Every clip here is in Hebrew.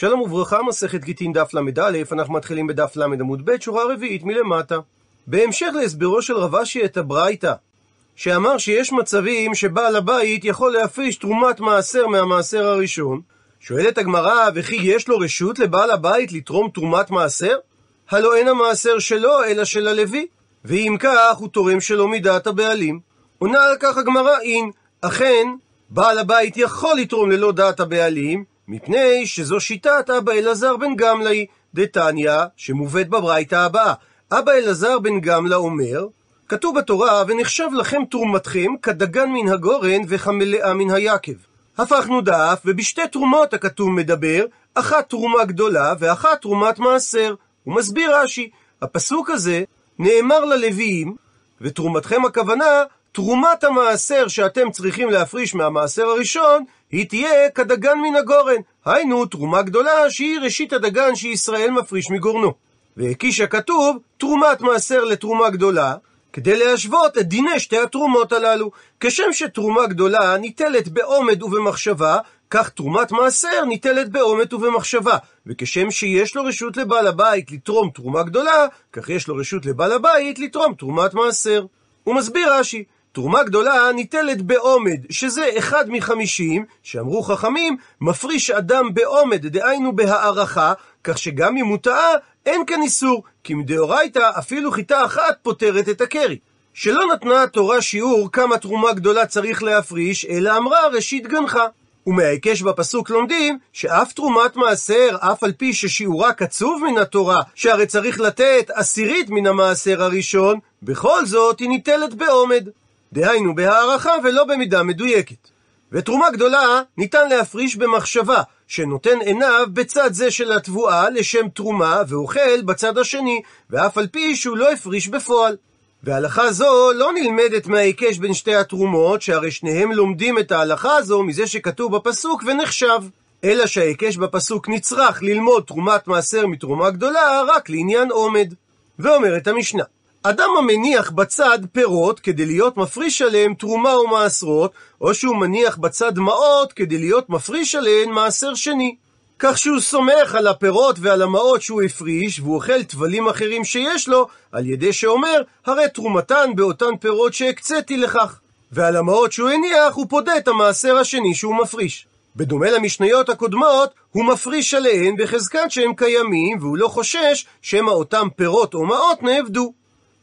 שלום וברכה, מסכת גיטין דף ל"א, אנחנו מתחילים בדף ל' עמוד ב', שורה רביעית מלמטה. בהמשך להסברו של רב אשי את הברייתא, שאמר שיש מצבים שבעל הבית יכול להפריש תרומת מעשר מהמעשר הראשון, שואלת הגמרא, וכי יש לו רשות לבעל הבית לתרום תרומת מעשר? הלא אין המעשר שלו, אלא של הלוי, ואם כך, הוא תורם שלא מדעת הבעלים. עונה על כך הגמרא אין, אכן, בעל הבית יכול לתרום ללא דעת הבעלים, מפני שזו שיטת אבא אלעזר בן גמלאי, דתניא, שמובאת בברייתא הבאה. אבא אלעזר בן גמלא אומר, כתוב בתורה, ונחשב לכם תרומתכם כדגן מן הגורן וכמלאה מן היקב. הפכנו דף, ובשתי תרומות הכתוב מדבר, אחת תרומה גדולה ואחת תרומת מעשר. הוא מסביר רש"י, הפסוק הזה נאמר ללוויים, ותרומתכם הכוונה, תרומת המעשר שאתם צריכים להפריש מהמעשר הראשון, היא תהיה כדגן מן הגורן. היינו, תרומה גדולה שהיא ראשית הדגן שישראל מפריש מגורנו. והקיש הכתוב, תרומת מעשר לתרומה גדולה, כדי להשוות את דיני שתי התרומות הללו. כשם שתרומה גדולה ניטלת בעומד ובמחשבה, כך תרומת מעשר ניטלת בעומד ובמחשבה. וכשם שיש לו רשות לבעל הבית לתרום תרומה גדולה, כך יש לו רשות לבעל הבית לתרום תרומת מעשר. הוא מסביר רש"י, תרומה גדולה ניטלת בעומד, שזה אחד מחמישים, שאמרו חכמים, מפריש אדם בעומד, דהיינו בהערכה, כך שגם אם הוא טעה, אין כאן איסור, כי מדאורייתא אפילו חיטה אחת פותרת את הקרי. שלא נתנה התורה שיעור כמה תרומה גדולה צריך להפריש, אלא אמרה ראשית גנחה. ומההיקש בפסוק לומדים שאף תרומת מעשר, אף על פי ששיעורה קצוב מן התורה, שהרי צריך לתת עשירית מן המעשר הראשון, בכל זאת היא ניטלת בעומד. דהיינו בהערכה ולא במידה מדויקת. ותרומה גדולה ניתן להפריש במחשבה, שנותן עיניו בצד זה של התבואה לשם תרומה, ואוכל בצד השני, ואף על פי שהוא לא הפריש בפועל. והלכה זו לא נלמדת מההיקש בין שתי התרומות, שהרי שניהם לומדים את ההלכה הזו מזה שכתוב בפסוק ונחשב. אלא שההיקש בפסוק נצרך ללמוד תרומת מעשר מתרומה גדולה רק לעניין עומד. ואומרת המשנה, אדם המניח בצד פירות כדי להיות מפריש עליהם תרומה או מעשרות, או שהוא מניח בצד מעות כדי להיות מפריש עליהן מעשר שני. כך שהוא סומך על הפירות ועל המעות שהוא הפריש, והוא אוכל טבלים אחרים שיש לו, על ידי שאומר, הרי תרומתן באותן פירות שהקציתי לכך. ועל המעות שהוא הניח, הוא פודה את המעשר השני שהוא מפריש. בדומה למשניות הקודמות, הוא מפריש עליהן בחזקת שהם קיימים, והוא לא חושש שמא אותם פירות או מעות נאבדו.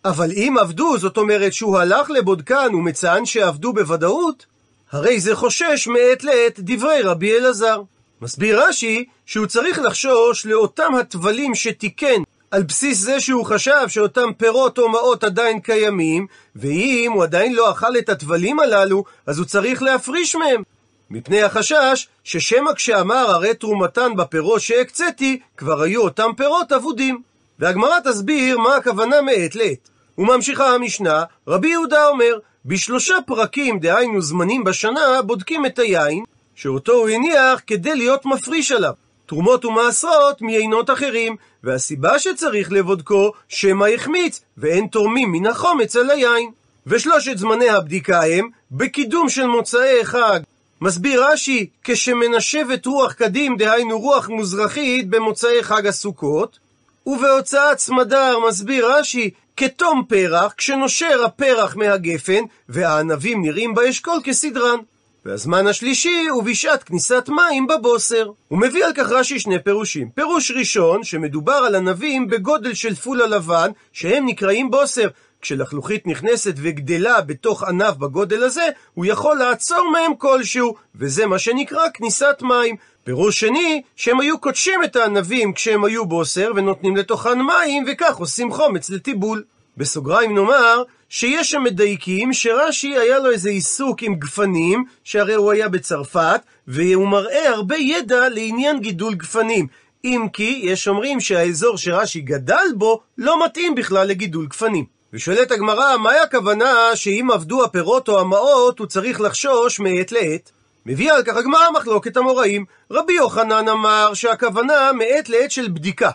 אבל אם עבדו, זאת אומרת שהוא הלך לבודקן ומצאן שעבדו בוודאות, הרי זה חושש מעת לעת דברי רבי אלעזר. מסביר רש"י שהוא צריך לחשוש לאותם הטבלים שתיקן על בסיס זה שהוא חשב שאותם פירות או מעות עדיין קיימים, ואם הוא עדיין לא אכל את הטבלים הללו, אז הוא צריך להפריש מהם. מפני החשש ששמא כשאמר הרי תרומתן בפירות שהקציתי, כבר היו אותם פירות אבודים. והגמרא תסביר מה הכוונה מעת לעת. וממשיכה המשנה, רבי יהודה אומר, בשלושה פרקים, דהיינו זמנים בשנה, בודקים את היין, שאותו הוא הניח כדי להיות מפריש עליו. תרומות ומעשרות מיינות אחרים, והסיבה שצריך לבודקו, שמא החמיץ, ואין תורמים מן החומץ על היין. ושלושת זמני הבדיקה הם, בקידום של מוצאי חג. מסביר רש"י, כשמנשבת רוח קדים, דהיינו רוח מזרחית, במוצאי חג הסוכות, ובהוצאת סמדר, מסביר רש"י, כתום פרח, כשנושר הפרח מהגפן, והענבים נראים באשכול כסדרן. והזמן השלישי הוא בשעת כניסת מים בבוסר. הוא מביא על כך רש"י שני פירושים. פירוש ראשון, שמדובר על ענבים בגודל של פול הלבן, שהם נקראים בוסר. כשלחלוכית נכנסת וגדלה בתוך ענב בגודל הזה, הוא יכול לעצור מהם כלשהו, וזה מה שנקרא כניסת מים. פירוש שני, שהם היו קודשים את הענבים כשהם היו בוסר, ונותנים לתוכן מים, וכך עושים חומץ לטיבול. בסוגריים נאמר, שיש שם מדייקים שרש"י היה לו איזה עיסוק עם גפנים, שהרי הוא היה בצרפת, והוא מראה הרבה ידע לעניין גידול גפנים. אם כי יש אומרים שהאזור שרש"י גדל בו לא מתאים בכלל לגידול גפנים. ושואלת הגמרא, מהי הכוונה שאם עבדו הפירות או המעות, הוא צריך לחשוש מעת לעת? מביאה על כך הגמרא מחלוקת המוראים. רבי יוחנן אמר שהכוונה מעת לעת של בדיקה.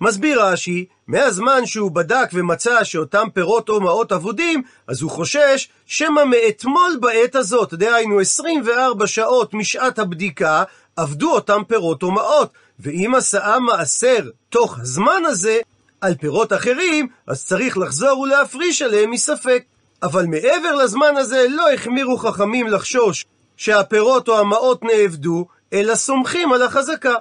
מסביר רש"י, מהזמן שהוא בדק ומצא שאותם פירות או מעות אבודים, אז הוא חושש שמא מאתמול בעת הזאת, דהיינו 24 שעות משעת הבדיקה, עבדו אותם פירות ומעות, ואם עשאה מעשר תוך הזמן הזה, על פירות אחרים, אז צריך לחזור ולהפריש עליהם מספק. אבל מעבר לזמן הזה לא החמירו חכמים לחשוש שהפירות או המעות נאבדו, אלא סומכים על החזקה.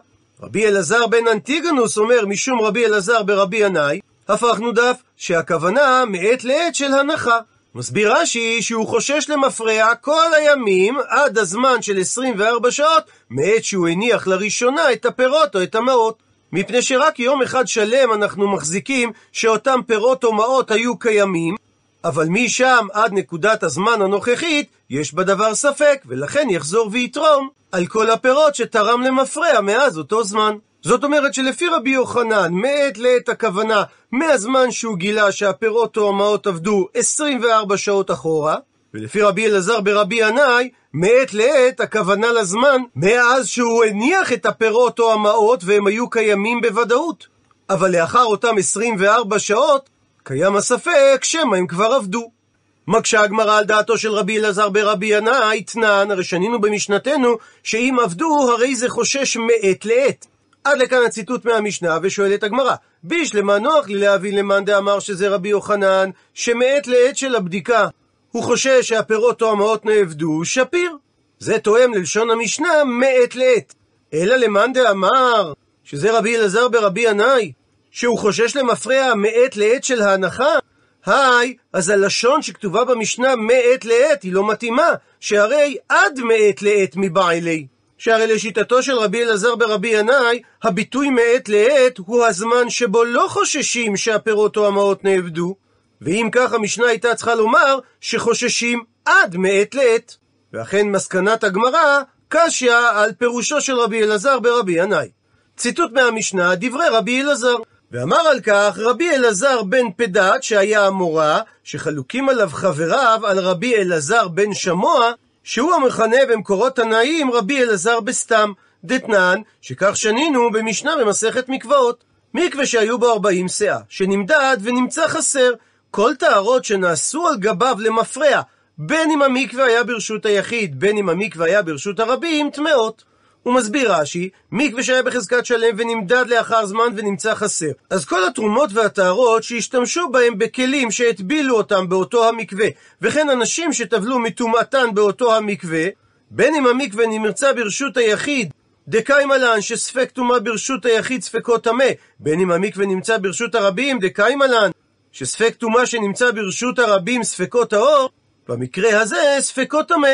רבי אלעזר בן אנטיגנוס אומר משום רבי אלעזר ברבי ינאי, הפכנו דף שהכוונה מעת לעת של הנחה. מסביר רש"י שהוא חושש למפרע כל הימים עד הזמן של 24 שעות מעת שהוא הניח לראשונה את הפירות או את המעות. מפני שרק יום אחד שלם אנחנו מחזיקים שאותם פירות או מעות היו קיימים, אבל משם עד נקודת הזמן הנוכחית יש בדבר ספק, ולכן יחזור ויתרום על כל הפירות שתרם למפרע מאז אותו זמן. זאת אומרת שלפי רבי יוחנן, מעת לעת הכוונה, מהזמן שהוא גילה שהפירות או המעות עבדו 24 שעות אחורה, ולפי רבי אלעזר ברבי ינאי, מעת לעת הכוונה לזמן, מאז שהוא הניח את הפירות או המעות והם היו קיימים בוודאות. אבל לאחר אותם 24 שעות, קיים הספק שמא הם כבר עבדו. מקשה הגמרא על דעתו של רבי אלעזר ברבי ינאי, תנן, הרי שנינו במשנתנו, שאם עבדו, הרי זה חושש מעת לעת. עד לכאן הציטוט מהמשנה, ושואלת הגמרא, בישלמה נוח לי להבין למאן דאמר שזה רבי יוחנן, שמעת לעת של הבדיקה, הוא חושש שהפירות או המעות נאבדו, שפיר. זה תואם ללשון המשנה מעת לעת. אלא למאן דאמר, שזה רבי אלעזר ברבי ינאי, שהוא חושש למפרע מעת לעת של ההנחה, היי, אז הלשון שכתובה במשנה מעת לעת היא לא מתאימה, שהרי עד מעת לעת מבעילי. שהרי לשיטתו של רבי אלעזר ברבי ינאי, הביטוי מעת לעת הוא הזמן שבו לא חוששים שהפירות או המעות נאבדו, ואם כך המשנה הייתה צריכה לומר שחוששים עד מעת לעת. ואכן מסקנת הגמרא קשיא על פירושו של רבי אלעזר ברבי ינאי. ציטוט מהמשנה, דברי רבי אלעזר. ואמר על כך רבי אלעזר בן פדת שהיה המורה, שחלוקים עליו חבריו על רבי אלעזר בן שמוע, שהוא המכנה במקורות תנאים רבי אלעזר בסתם, דתנן, שכך שנינו במשנה במסכת מקוואות. מקווה שהיו בו ארבעים שאה, שנמדד ונמצא חסר, כל טהרות שנעשו על גביו למפרע, בין אם המקווה היה ברשות היחיד, בין אם המקווה היה ברשות הרבים, טמאות. הוא מסביר רש"י, מקווה שהיה בחזקת שלם ונמדד לאחר זמן ונמצא חסר. אז כל התרומות והטהרות שהשתמשו בהם בכלים שהטבילו אותם באותו המקווה, וכן אנשים שטבלו מטומאתן באותו המקווה, בין אם המקווה נמצא ברשות היחיד, דקאי מלן שספק טומאה ברשות היחיד ספקו טמא, בין אם המקווה נמצא ברשות הרבים, דקאי מלן שספק טומאה שנמצא ברשות הרבים ספקו טהור, במקרה הזה ספקו טמא.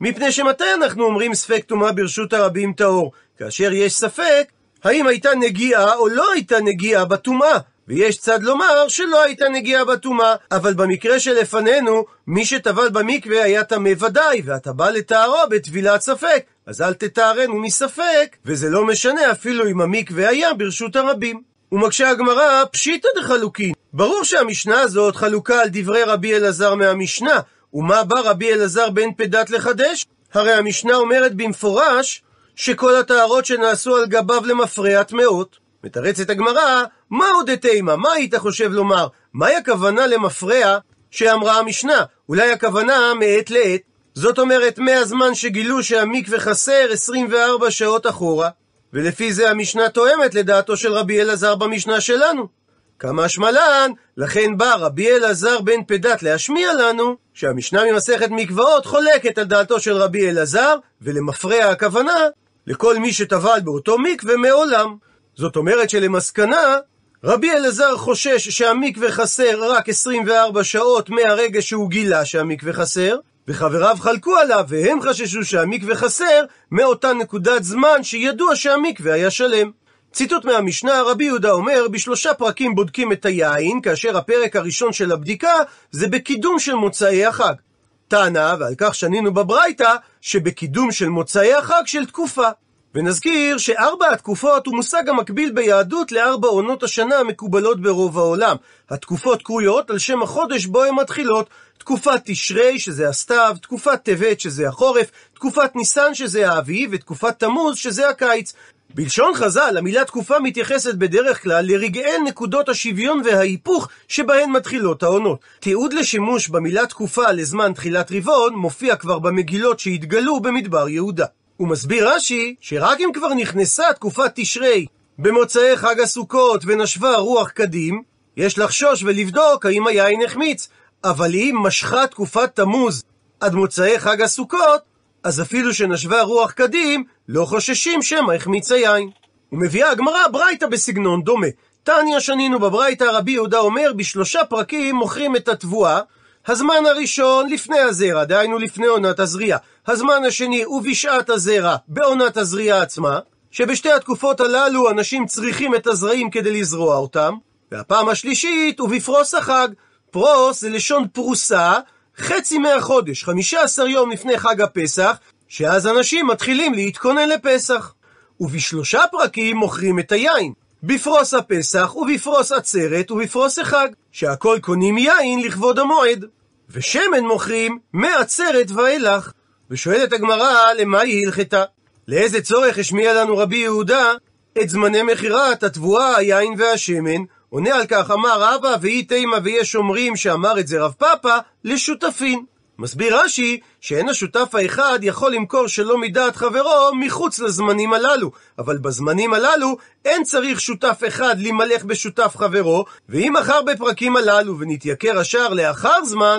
מפני שמתי אנחנו אומרים ספק טומאה ברשות הרבים טהור? כאשר יש ספק, האם הייתה נגיעה או לא הייתה נגיעה בטומאה. ויש צד לומר שלא הייתה נגיעה בטומאה, אבל במקרה שלפנינו, מי שטבל במקווה היה טמא ודאי, ואתה בא לטהרו בטבילת ספק, אז אל תטהרנו מספק, וזה לא משנה אפילו אם המקווה היה ברשות הרבים. ומקשה הגמרא, פשיטא דחלוקין. ברור שהמשנה הזאת חלוקה על דברי רבי אלעזר מהמשנה, ומה בא רבי אלעזר בן פדת לחדש? הרי המשנה אומרת במפורש שכל הטהרות שנעשו על גביו למפרע טמאות. מתרצת הגמרא, מהו דתימה? מה היית חושב לומר? מהי הכוונה למפרע שאמרה המשנה? אולי הכוונה מעת לעת. זאת אומרת, מהזמן שגילו שהמקווה חסר 24 שעות אחורה, ולפי זה המשנה תואמת לדעתו של רבי אלעזר במשנה שלנו. כמה שמלן, לכן בא רבי אלעזר בן פדת להשמיע לנו שהמשנה ממסכת מקוואות חולקת על דעתו של רבי אלעזר, ולמפרע הכוונה לכל מי שטבל באותו מקווה מעולם. זאת אומרת שלמסקנה, רבי אלעזר חושש שהמקווה חסר רק 24 שעות מהרגע שהוא גילה שהמקווה חסר, וחבריו חלקו עליו, והם חששו שהמקווה חסר מאותה נקודת זמן שידוע שהמקווה היה שלם. ציטוט מהמשנה, רבי יהודה אומר, בשלושה פרקים בודקים את היין, כאשר הפרק הראשון של הבדיקה זה בקידום של מוצאי החג. טענה, ועל כך שנינו בברייתא, שבקידום של מוצאי החג של תקופה. ונזכיר שארבע התקופות הוא מושג המקביל ביהדות לארבע עונות השנה המקובלות ברוב העולם. התקופות קרויות על שם החודש בו הן מתחילות. תקופת תשרי, שזה הסתיו, תקופת טבת, שזה החורף, תקופת ניסן, שזה האביב, ותקופת תמוז, שזה הקיץ. בלשון חז"ל, המילה תקופה מתייחסת בדרך כלל לרגעי נקודות השוויון וההיפוך שבהן מתחילות העונות. תיעוד לשימוש במילה תקופה לזמן תחילת רבעון מופיע כבר במגילות שהתגלו במדבר יהודה. הוא מסביר רש"י, שרק אם כבר נכנסה תקופת תשרי במוצאי חג הסוכות ונשבה רוח קדים, יש לחשוש ולבדוק האם היין החמיץ, אבל אם משכה תקופת תמוז עד מוצאי חג הסוכות, אז אפילו שנשבה רוח קדים, לא חוששים שמא החמיץ היין. ומביאה הגמרא ברייתא בסגנון דומה. תניא שנינו בברייתא, רבי יהודה אומר, בשלושה פרקים מוכרים את התבואה. הזמן הראשון לפני הזרע, דהיינו לפני עונת הזריעה. הזמן השני הוא בשעת הזרע, בעונת הזריעה עצמה, שבשתי התקופות הללו אנשים צריכים את הזרעים כדי לזרוע אותם. והפעם השלישית הוא בפרוס החג. פרוס זה לשון פרוסה, חצי מהחודש, 15 יום לפני חג הפסח, שאז אנשים מתחילים להתכונן לפסח. ובשלושה פרקים מוכרים את היין. בפרוס הפסח, ובפרוס עצרת, ובפרוס החג, שהכל קונים יין לכבוד המועד. ושמן מוכרים מעצרת ואילך. ושואלת הגמרא, למה היא הלכתה? לאיזה צורך השמיע לנו רבי יהודה את זמני מכירת התבואה, היין והשמן? עונה על כך, אמר רבא, ואי תימה ויש אומרים שאמר את זה רב פאפא, לשותפין. מסביר רש"י שאין השותף האחד יכול למכור שלא מדעת חברו מחוץ לזמנים הללו, אבל בזמנים הללו אין צריך שותף אחד להימלך בשותף חברו, ואם מכר בפרקים הללו ונתייקר השער לאחר זמן,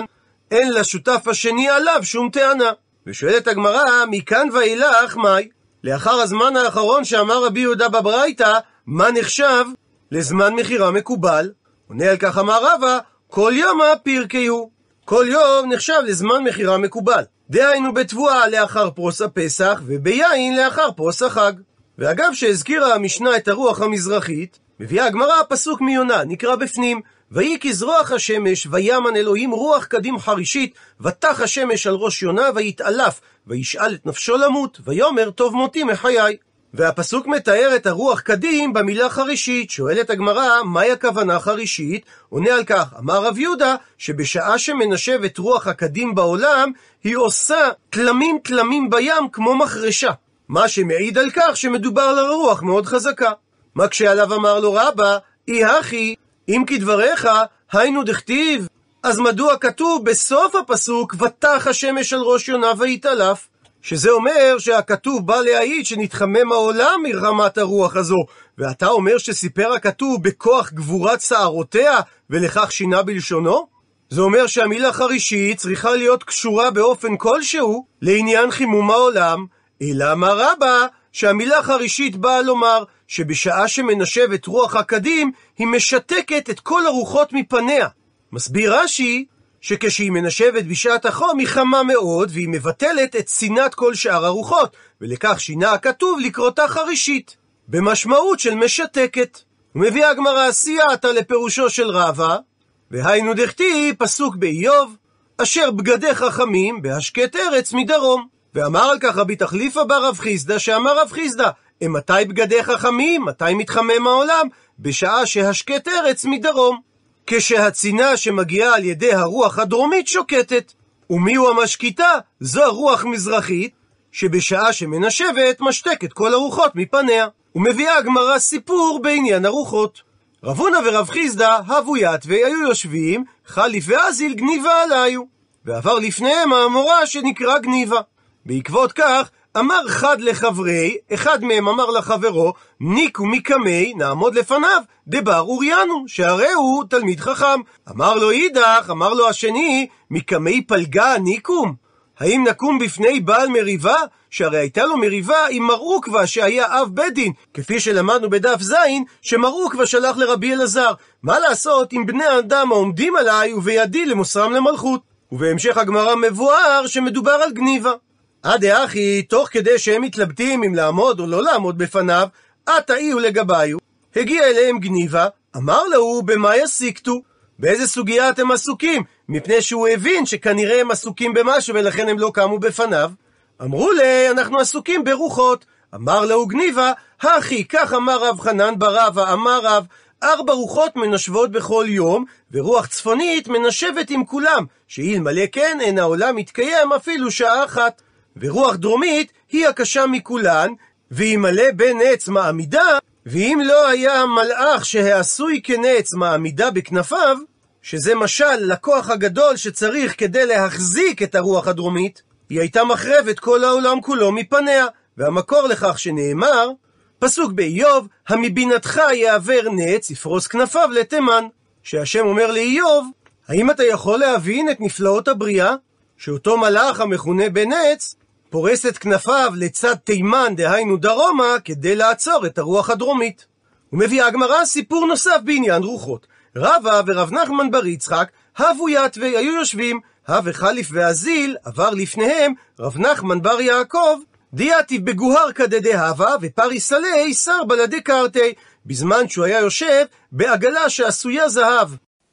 אין לשותף השני עליו שום טענה. ושואלת הגמרא, מכאן ואילך מאי? לאחר הזמן האחרון שאמר רבי יהודה בברייתא, מה נחשב לזמן מכירה מקובל? עונה על כך אמר רבא, כל יומא פירקי הוא. כל יום נחשב לזמן מכירה מקובל. דהיינו בתבואה לאחר פרוס הפסח, וביין לאחר פרוס החג. ואגב שהזכירה המשנה את הרוח המזרחית, מביאה הגמרא פסוק מיונה, נקרא בפנים, ויהי כזרוח השמש, וימן אלוהים רוח קדים חרישית, ותח השמש על ראש יונה, ויתעלף, וישאל את נפשו למות, ויאמר טוב מותי מחיי. והפסוק מתאר את הרוח קדים במילה חרישית. שואלת הגמרא, מהי הכוונה חרישית? עונה על כך, אמר רב יהודה, שבשעה שמנשבת רוח הקדים בעולם, היא עושה תלמים תלמים בים כמו מחרשה. מה שמעיד על כך שמדובר על רוח מאוד חזקה. מקשה עליו אמר לו רבא, אי הכי, אם כדבריך, היינו דכתיב, אז מדוע כתוב בסוף הפסוק, ותח השמש על ראש יונה ויתעלף? שזה אומר שהכתוב בא להעיד שנתחמם העולם מרמת הרוח הזו, ואתה אומר שסיפר הכתוב בכוח גבורת שערותיה, ולכך שינה בלשונו? זה אומר שהמילה חרישית צריכה להיות קשורה באופן כלשהו לעניין חימום העולם, אלא מה רבה שהמילה חרישית באה לומר שבשעה שמנשבת רוח הקדים, היא משתקת את כל הרוחות מפניה. מסביר רש"י שכשהיא מנשבת בשעת החום היא חמה מאוד, והיא מבטלת את צנעת כל שאר הרוחות, ולכך שינה הכתוב לקרותה חרישית, במשמעות של משתקת. ומביאה הגמרא סייעתא לפירושו של רבא, והיינו דכתיב פסוק באיוב, אשר בגדי חכמים בהשקט ארץ מדרום. ואמר על כך רבי תחליפא בר רב חיסדא, שאמר רב חיסדא, מתי בגדי חכמים, מתי מתחמם העולם? בשעה שהשקט ארץ מדרום. כשהצינה שמגיעה על ידי הרוח הדרומית שוקטת. ומיהו המשקיטה? זו הרוח מזרחית, שבשעה שמנשבת משתקת כל הרוחות מפניה. ומביאה הגמרא סיפור בעניין הרוחות. רב הונא ורב חיסדא הבו יתווה היו יושבים, חליף ואזיל גניבה עליו. ועבר לפניהם האמורה שנקרא גניבה. בעקבות כך אמר חד לחברי, אחד מהם אמר לחברו, ניקו מקמי, נעמוד לפניו, דבר אוריינו, שהרי הוא תלמיד חכם. אמר לו אידך, אמר לו השני, מקמי פלגה ניקום? האם נקום בפני בעל מריבה? שהרי הייתה לו מריבה עם מר עוקווה שהיה אב בית דין, כפי שלמדנו בדף ז', שמר עוקווה שלח לרבי אלעזר. מה לעשות עם בני האדם העומדים עליי ובידי למוסרם למלכות? ובהמשך הגמרא מבואר שמדובר על גניבה. עד דאחי, תוך כדי שהם מתלבטים אם לעמוד או לא לעמוד בפניו, עתה אי ולגביו, הגיע אליהם גניבה, אמר לו, במה יסיקתו? באיזה סוגיה אתם עסוקים? מפני שהוא הבין שכנראה הם עסוקים במשהו ולכן הם לא קמו בפניו. אמרו לי, אנחנו עסוקים ברוחות. אמר לו גניבה, הכי, כך אמר רב חנן ברבא, אמר רב, ארבע רוחות מנשבות בכל יום, ורוח צפונית מנשבת עם כולם, שאלמלא כן אין העולם מתקיים אפילו שעה אחת. ורוח דרומית היא הקשה מכולן, והיא מלא בן עץ מעמידה, ואם לא היה מלאך שהעשוי כנץ מעמידה בכנפיו, שזה משל לכוח הגדול שצריך כדי להחזיק את הרוח הדרומית, היא הייתה מחרבת כל העולם כולו מפניה, והמקור לכך שנאמר, פסוק באיוב, המבינתך יעבר נץ, יפרוס כנפיו לתימן. שהשם אומר לאיוב, האם אתה יכול להבין את נפלאות הבריאה? שאותו מלאך המכונה בנץ, פורס את כנפיו לצד תימן, דהיינו דרומה, כדי לעצור את הרוח הדרומית. ומביאה הגמרא סיפור נוסף בעניין רוחות. רבא ורב נחמן בר יצחק, הבו יתווה, היו יושבים, הווה חליף ואזיל, עבר לפניהם רב נחמן בר יעקב, דיאטיב בגוהר דדהבה, ופרי סלי שר בלדי קרתי, בזמן שהוא היה יושב בעגלה שעשויה זהב.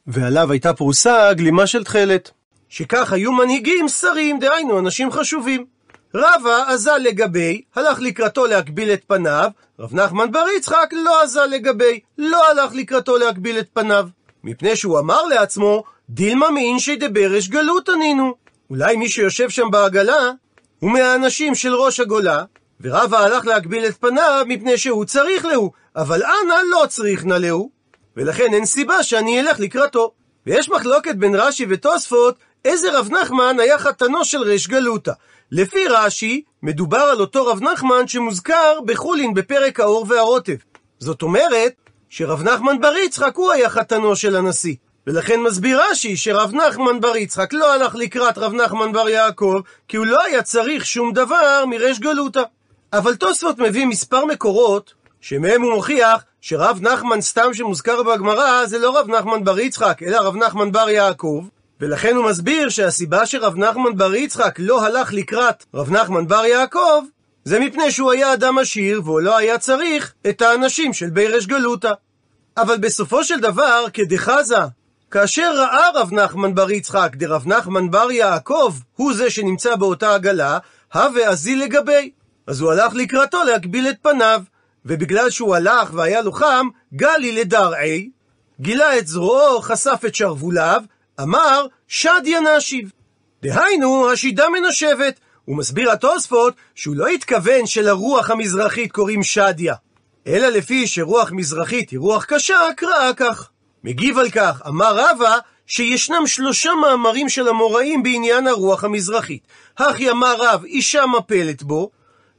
ועליו הייתה פרוסה גלימה של תכלת. שכך היו מנהיגים שרים, דהיינו אנשים חשובים. רבא אזל לגבי, הלך לקראתו להקביל את פניו, רב נחמן בר יצחק לא אזל לגבי, לא הלך לקראתו להקביל את פניו. מפני שהוא אמר לעצמו, דילמה מאינשי דברש גלות ענינו. אולי מי שיושב שם בעגלה הוא מהאנשים של ראש הגולה, ורבא הלך להגביל את פניו מפני שהוא צריך להו, אבל אנא לא צריך נא להו, ולכן אין סיבה שאני אלך לקראתו. ויש מחלוקת בין רש"י ותוספות, איזה רב נחמן היה חתנו של ריש גלותא. לפי רש"י, מדובר על אותו רב נחמן שמוזכר בחולין בפרק האור והרוטב. זאת אומרת, שרב נחמן בר יצחק הוא היה חתנו של הנשיא. ולכן מסביר רש"י שרב נחמן בר יצחק לא הלך לקראת רב נחמן בר יעקב, כי הוא לא היה צריך שום דבר מריש גלותא. אבל תוספות מביא מספר מקורות, שמהם הוא מוכיח שרב נחמן סתם שמוזכר בגמרא זה לא רב נחמן בר יצחק, אלא רב נחמן בר יעקב, ולכן הוא מסביר שהסיבה שרב נחמן בר יצחק לא הלך לקראת רב נחמן בר יעקב, זה מפני שהוא היה אדם עשיר, והוא לא היה צריך את האנשים של בירש גלותא. אבל בסופו של דבר, כדחזה, כאשר ראה רב נחמן בר יצחק דרב נחמן בר יעקב, הוא זה שנמצא באותה עגלה, הווה אזיל לגבי. אז הוא הלך לקראתו להגביל את פניו, ובגלל שהוא הלך והיה לו חם, גלי לדרעי, גילה את זרועו, חשף את שרבוליו, אמר, שדיה נשיב. דהיינו, השידה מנשבת. הוא מסביר התוספות שהוא לא התכוון שלרוח המזרחית קוראים שדיה, אלא לפי שרוח מזרחית היא רוח קשה, קראה כך. מגיב על כך, אמר רבא, שישנם שלושה מאמרים של המוראים בעניין הרוח המזרחית. הכי אמר רב, אישה מפלת בו,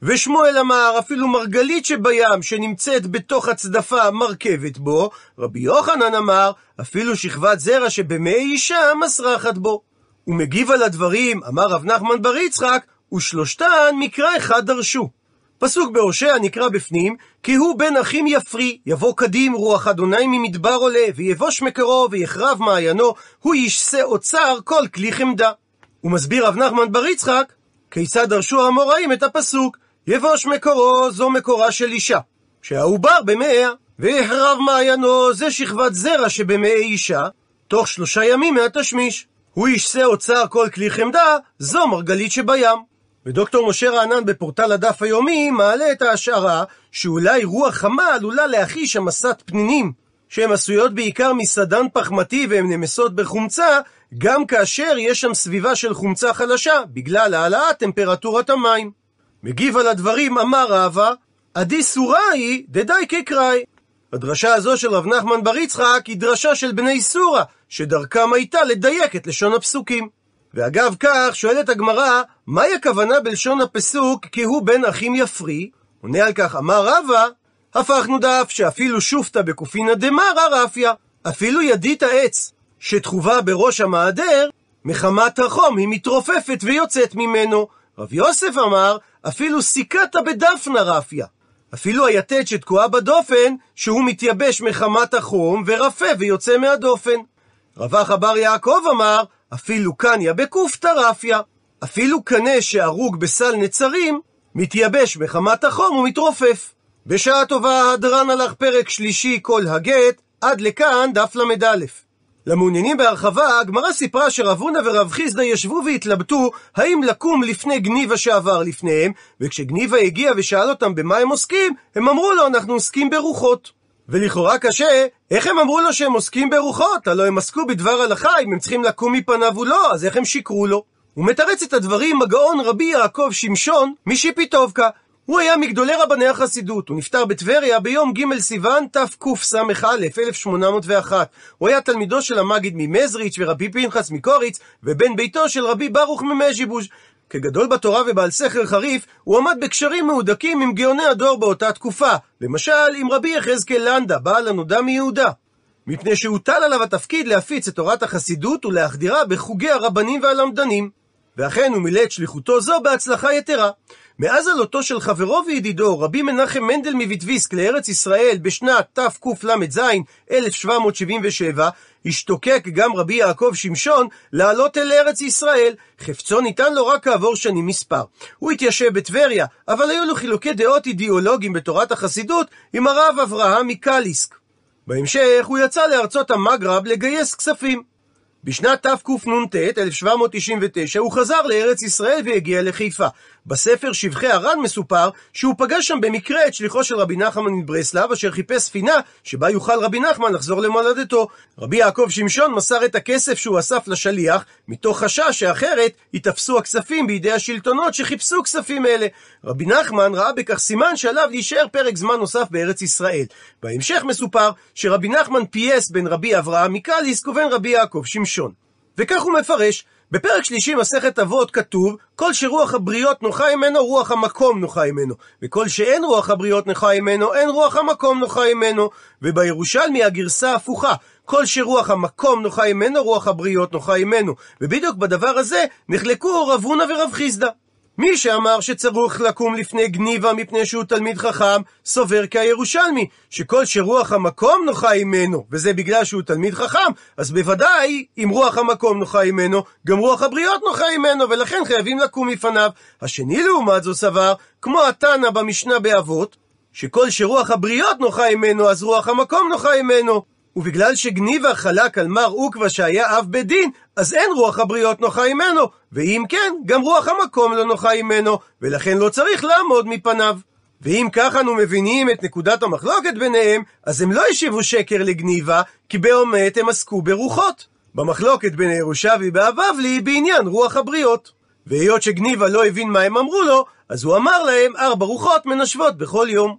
ושמואל אמר, אפילו מרגלית שבים, שנמצאת בתוך הצדפה, מרכבת בו. רבי יוחנן אמר, אפילו שכבת זרע שבמי אישה, מסרחת בו. הוא מגיב על הדברים, אמר רב נחמן בר יצחק, ושלושתן מקרא אחד דרשו. פסוק בהושע נקרא בפנים, כי הוא בן אחים יפרי, יבוא קדים רוח אדוני ממדבר עולה, ויבוש מקרו ויחרב מעיינו, הוא ישסה אוצר כל כלי חמדה. הוא מסביר רב נחמן בר יצחק, כיצד דרשו המוראים את הפסוק, יבוש מקורו זו מקורה של אישה, שהעובר במאיה, ויחרב מעיינו זה שכבת זרע שבמאי אישה, תוך שלושה ימים מהתשמיש. הוא ישסה אוצר כל כלי חמדה, זו מרגלית שבים. ודוקטור משה רענן בפורטל הדף היומי מעלה את ההשערה שאולי רוח חמה עלולה להחיש המסת פנינים שהן עשויות בעיקר מסדן פחמתי והן נמסות בחומצה גם כאשר יש שם סביבה של חומצה חלשה בגלל העלאת טמפרטורת המים. מגיב על הדברים אמר רבא, עדי סוראי דדי כקראי. הדרשה הזו של רב נחמן בר יצחק היא דרשה של בני סורה, שדרכם הייתה לדייק את לשון הפסוקים. ואגב כך, שואלת הגמרא, מהי הכוונה בלשון הפסוק כי הוא בן אחים יפרי? עונה על כך, אמר רבא, הפכנו דף שאפילו שופטה בקופינא דמרא רפיה, אפילו ידית העץ שתחובה בראש המעדר, מחמת החום היא מתרופפת ויוצאת ממנו. רב יוסף אמר, אפילו סיכתה בדפנה רפיה. אפילו היתד שתקועה בדופן, שהוא מתייבש מחמת החום ורפה ויוצא מהדופן. רווח אבר יעקב אמר, אפילו קניה בקופתא רפיה. אפילו קנה שהרוג בסל נצרים, מתייבש מחמת החום ומתרופף. בשעה טובה הדרן הלך פרק שלישי כל הגט, עד לכאן דף ל"א. למעוניינים בהרחבה, הגמרא סיפרה שרב הונא ורב חיסדא ישבו והתלבטו האם לקום לפני גניבה שעבר לפניהם, וכשגניבה הגיע ושאל אותם במה הם עוסקים, הם אמרו לו אנחנו עוסקים ברוחות. ולכאורה קשה, איך הם אמרו לו שהם עוסקים ברוחות? הלוא הם עסקו בדבר הלכה, אם הם צריכים לקום מפניו או לא, אז איך הם שיקרו לו? הוא מתרץ את הדברים הגאון רבי יעקב שמשון משיפיטובקה, הוא היה מגדולי רבני החסידות, הוא נפטר בטבריה ביום ג' סיוון תקס"א 1801. הוא היה תלמידו של המגיד ממזריץ' ורבי פנחס מקוריץ, ובן ביתו של רבי ברוך ממז'יבוז'. כגדול בתורה ובעל סכר חריף, הוא עמד בקשרים מהודקים עם גאוני הדור באותה תקופה, למשל עם רבי יחזקאל לנדה, בעל הנודע מיהודה. מפני שהוטל עליו התפקיד להפיץ את תורת החסידות ולהחדירה בחוגי הרבנים והלמדנים. ואכן הוא מילא את שליחותו זו בהצלחה יתרה. מאז עלותו של חברו וידידו, רבי מנחם מנדל מוויטביסק לארץ ישראל בשנת תקל"ז, 1777, השתוקק גם רבי יעקב שמשון לעלות אל ארץ ישראל. חפצו ניתן לו רק כעבור שנים מספר. הוא התיישב בטבריה, אבל היו לו חילוקי דעות אידיאולוגיים בתורת החסידות עם הרב אברהם מקליסק. בהמשך הוא יצא לארצות המגרב לגייס כספים. בשנת תקנ"ט, 1799, הוא חזר לארץ ישראל והגיע לחיפה. בספר שבחי הר"ן מסופר שהוא פגש שם במקרה את שליחו של רבי נחמן מברסלב, אשר חיפש ספינה שבה יוכל רבי נחמן לחזור למולדתו. רבי יעקב שמשון מסר את הכסף שהוא אסף לשליח, מתוך חשש שאחרת ייתפסו הכספים בידי השלטונות שחיפשו כספים אלה. רבי נחמן ראה בכך סימן שעליו להישאר פרק זמן נוסף בארץ ישראל. בהמשך מסופר שרבי נחמן פייס בין רבי אברהם מקליסק ובין רבי יעקב שמשון. וכך הוא מפרש, בפרק שלישי מסכת אבות כתוב, כל שרוח הבריות נוחה ממנו, רוח המקום נוחה ממנו. וכל שאין רוח הבריות נוחה ממנו, אין רוח המקום נוחה ממנו. ובירושלמי הגרסה הפוכה, כל שרוח המקום נוחה ממנו, רוח הבריות נוחה ממנו. ובדיוק בדבר הזה נחלקו רב הונא ורב חיסדא. מי שאמר שצריך לקום לפני גניבה מפני שהוא תלמיד חכם, סובר כירושלמי, שכל שרוח המקום נוחה ממנו, וזה בגלל שהוא תלמיד חכם, אז בוודאי, אם רוח המקום נוחה ממנו, גם רוח הבריות נוחה ממנו, ולכן חייבים לקום מפניו. השני לעומת זו סבר, כמו התנא במשנה באבות, שכל שרוח הבריות נוחה ממנו, אז רוח המקום נוחה ממנו. ובגלל שגניבה חלק על מר עוקווה שהיה אב בית דין, אז אין רוח הבריות נוחה ממנו, ואם כן, גם רוח המקום לא נוחה ממנו, ולכן לא צריך לעמוד מפניו. ואם כך אנו מבינים את נקודת המחלוקת ביניהם, אז הם לא השיבו שקר לגניבה, כי באמת הם עסקו ברוחות. במחלוקת בין הירושבי והבבלי בעניין רוח הבריות. והיות שגניבה לא הבין מה הם אמרו לו, אז הוא אמר להם ארבע רוחות מנשבות בכל יום.